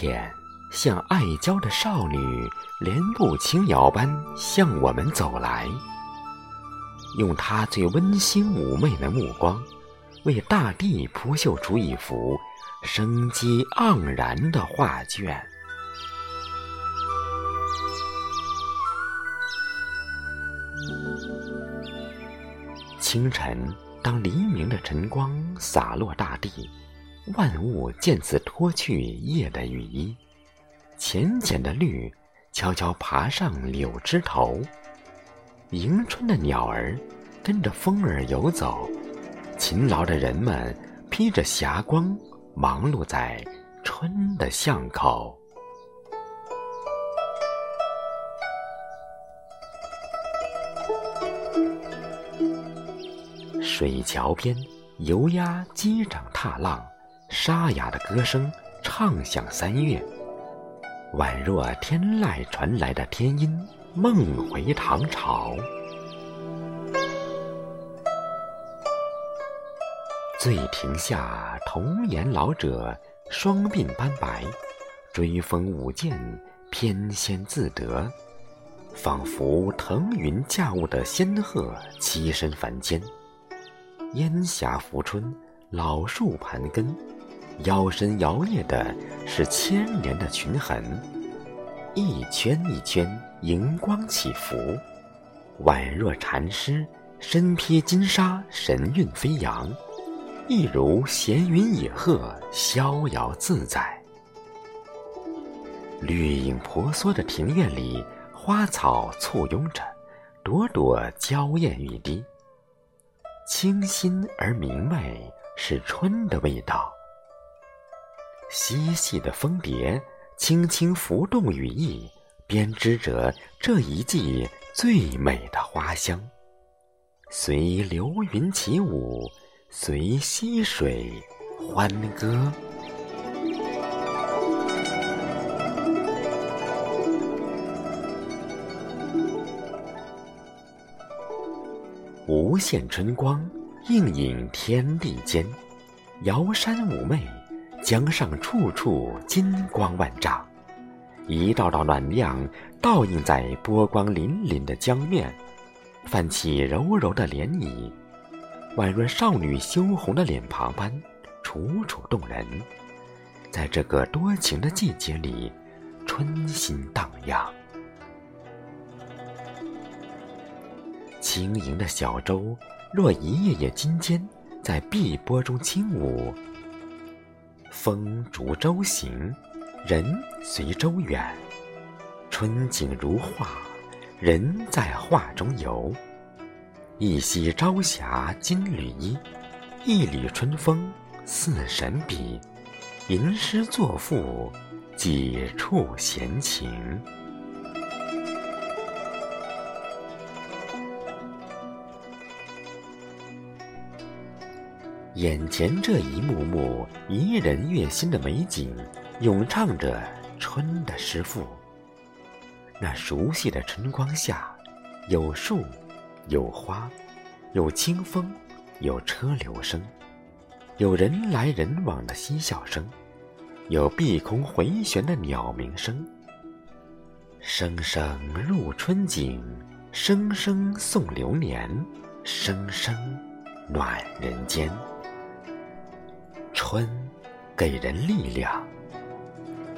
天，像爱娇的少女，莲步轻摇般向我们走来，用她最温馨妩媚的目光，为大地铺绣出一幅生机盎然的画卷。清晨，当黎明的晨光洒落大地，万物渐次脱去夜的雨衣，浅浅的绿悄悄爬上柳枝头，迎春的鸟儿跟着风儿游走，勤劳的人们披着霞光，忙碌在春的巷口。水桥边，游鸭击掌踏浪，沙哑的歌声唱响三月，宛若天籁传来的天音，梦回唐朝。醉亭下，童颜老者，双鬓斑白，追风舞剑，翩跹自得，仿佛腾云驾雾的仙鹤栖身凡间。烟霞扶春，老树盘根，腰身摇曳的是千年的裙痕，一圈一圈荧光起伏，宛若禅师身披金沙，神韵飞扬，一如闲云野鹤，逍遥自在。绿影婆娑的庭院里，花草簇拥着，朵朵娇艳欲滴。清新而明媚，是春的味道。细细的蜂蝶轻轻拂动羽翼，编织着这一季最美的花香。随流云起舞，随溪水欢歌。无限春光映映天地间，瑶山妩媚，江上处处金光万丈，一道道暖亮倒映在波光粼粼的江面，泛起柔柔的涟漪，宛若少女羞红的脸庞般楚楚动人。在这个多情的季节里，春心荡漾。轻盈的小舟，若一叶叶金尖，在碧波中轻舞。风逐舟行，人随舟远。春景如画，人在画中游。一袭朝霞金缕衣，一缕春风似神笔。吟诗作赋，几处闲情。眼前这一幕幕怡人悦心的美景，咏唱着春的诗赋。那熟悉的春光下，有树，有花，有清风，有车流声，有人来人往的嬉笑声，有碧空回旋的鸟鸣声。声声入春景，声声送流年，声声暖人间。春，给人力量。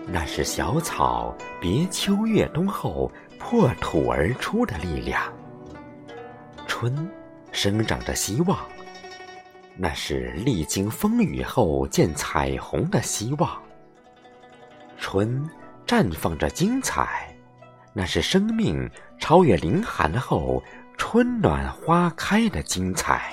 那是小草别秋越冬后破土而出的力量。春，生长着希望。那是历经风雨后见彩虹的希望。春，绽放着精彩。那是生命超越凌寒后春暖花开的精彩。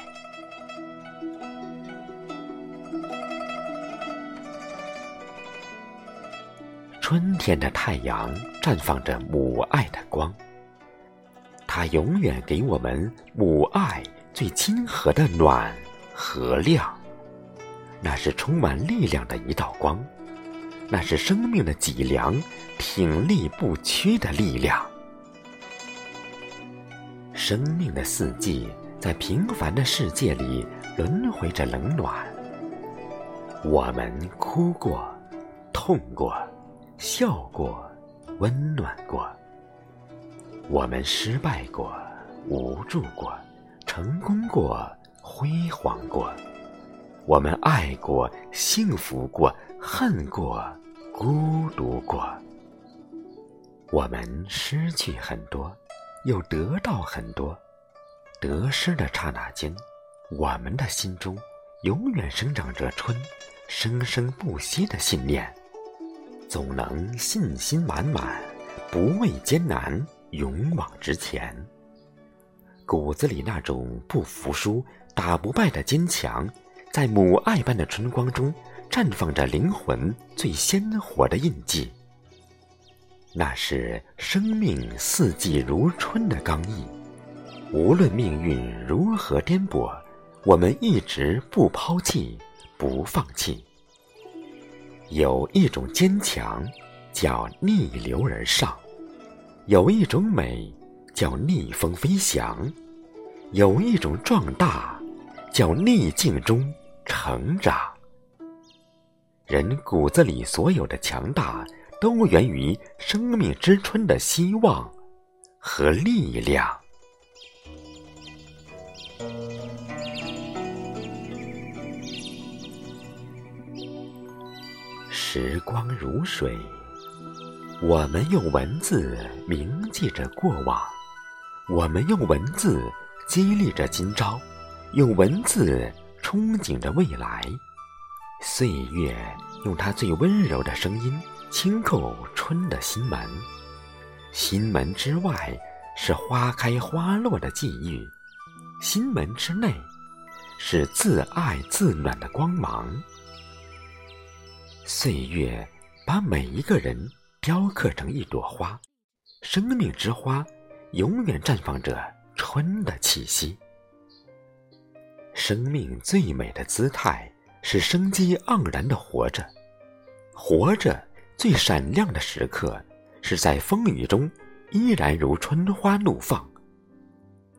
春天的太阳绽放着母爱的光，它永远给我们母爱最亲和的暖和亮。那是充满力量的一道光，那是生命的脊梁，挺立不屈的力量。生命的四季在平凡的世界里轮回着冷暖，我们哭过，痛过。笑过，温暖过。我们失败过，无助过，成功过，辉煌过。我们爱过，幸福过，恨过，孤独过。我们失去很多，又得到很多。得失的刹那间，我们的心中永远生长着春，生生不息的信念。总能信心满满，不畏艰难，勇往直前。骨子里那种不服输、打不败的坚强，在母爱般的春光中绽放着灵魂最鲜活的印记。那是生命四季如春的刚毅。无论命运如何颠簸，我们一直不抛弃，不放弃。有一种坚强，叫逆流而上；有一种美，叫逆风飞翔；有一种壮大，叫逆境中成长。人骨子里所有的强大，都源于生命之春的希望和力量。时光如水，我们用文字铭记着过往，我们用文字激励着今朝，用文字憧憬着未来。岁月用它最温柔的声音轻叩春的心门，心门之外是花开花落的际遇，心门之内是自爱自暖的光芒。岁月把每一个人雕刻成一朵花，生命之花永远绽放着春的气息。生命最美的姿态是生机盎然的活着，活着最闪亮的时刻是在风雨中依然如春花怒放，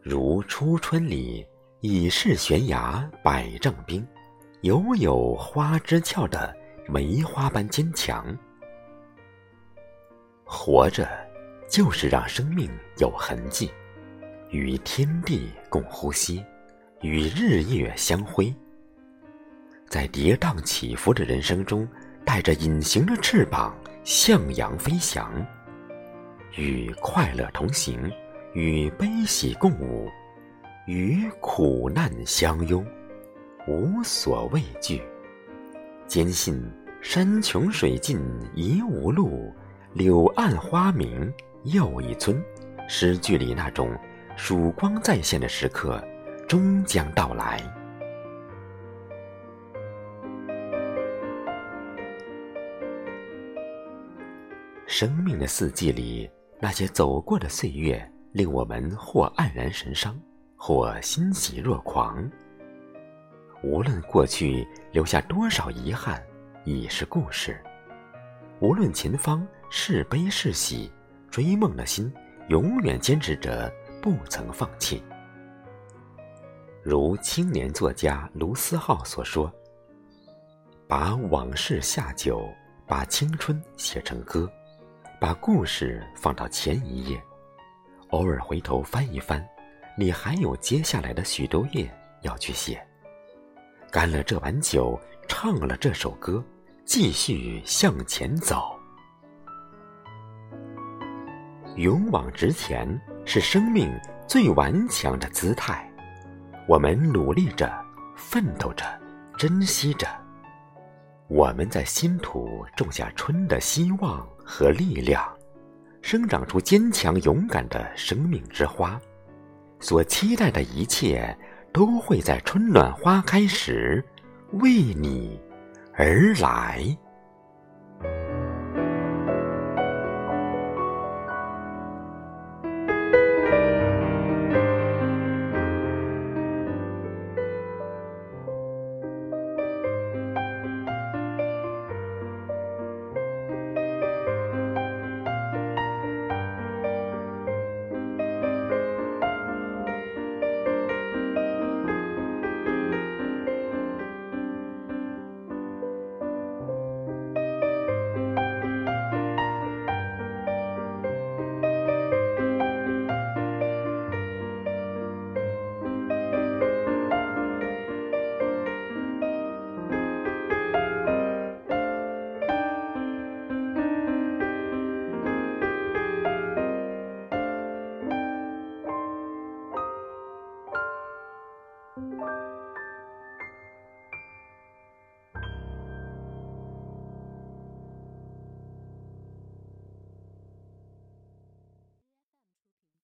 如初春里已是悬崖百丈冰，犹有花枝俏的。梅花般坚强，活着就是让生命有痕迹，与天地共呼吸，与日月相辉，在跌宕起伏的人生中，带着隐形的翅膀向阳飞翔，与快乐同行，与悲喜共舞，与苦难相拥，无所畏惧，坚信。山穷水尽疑无路，柳暗花明又一村。诗句里那种曙光再现的时刻，终将到来。生命的四季里，那些走过的岁月，令我们或黯然神伤，或欣喜若狂。无论过去留下多少遗憾。已是故事。无论前方是悲是喜，追梦的心永远坚持着，不曾放弃。如青年作家卢思浩所说：“把往事下酒，把青春写成歌，把故事放到前一页。偶尔回头翻一翻，你还有接下来的许多页要去写。干了这碗酒。”唱了这首歌，继续向前走。勇往直前是生命最顽强的姿态。我们努力着，奋斗着，珍惜着。我们在新土种下春的希望和力量，生长出坚强勇敢的生命之花。所期待的一切，都会在春暖花开时。为你而来。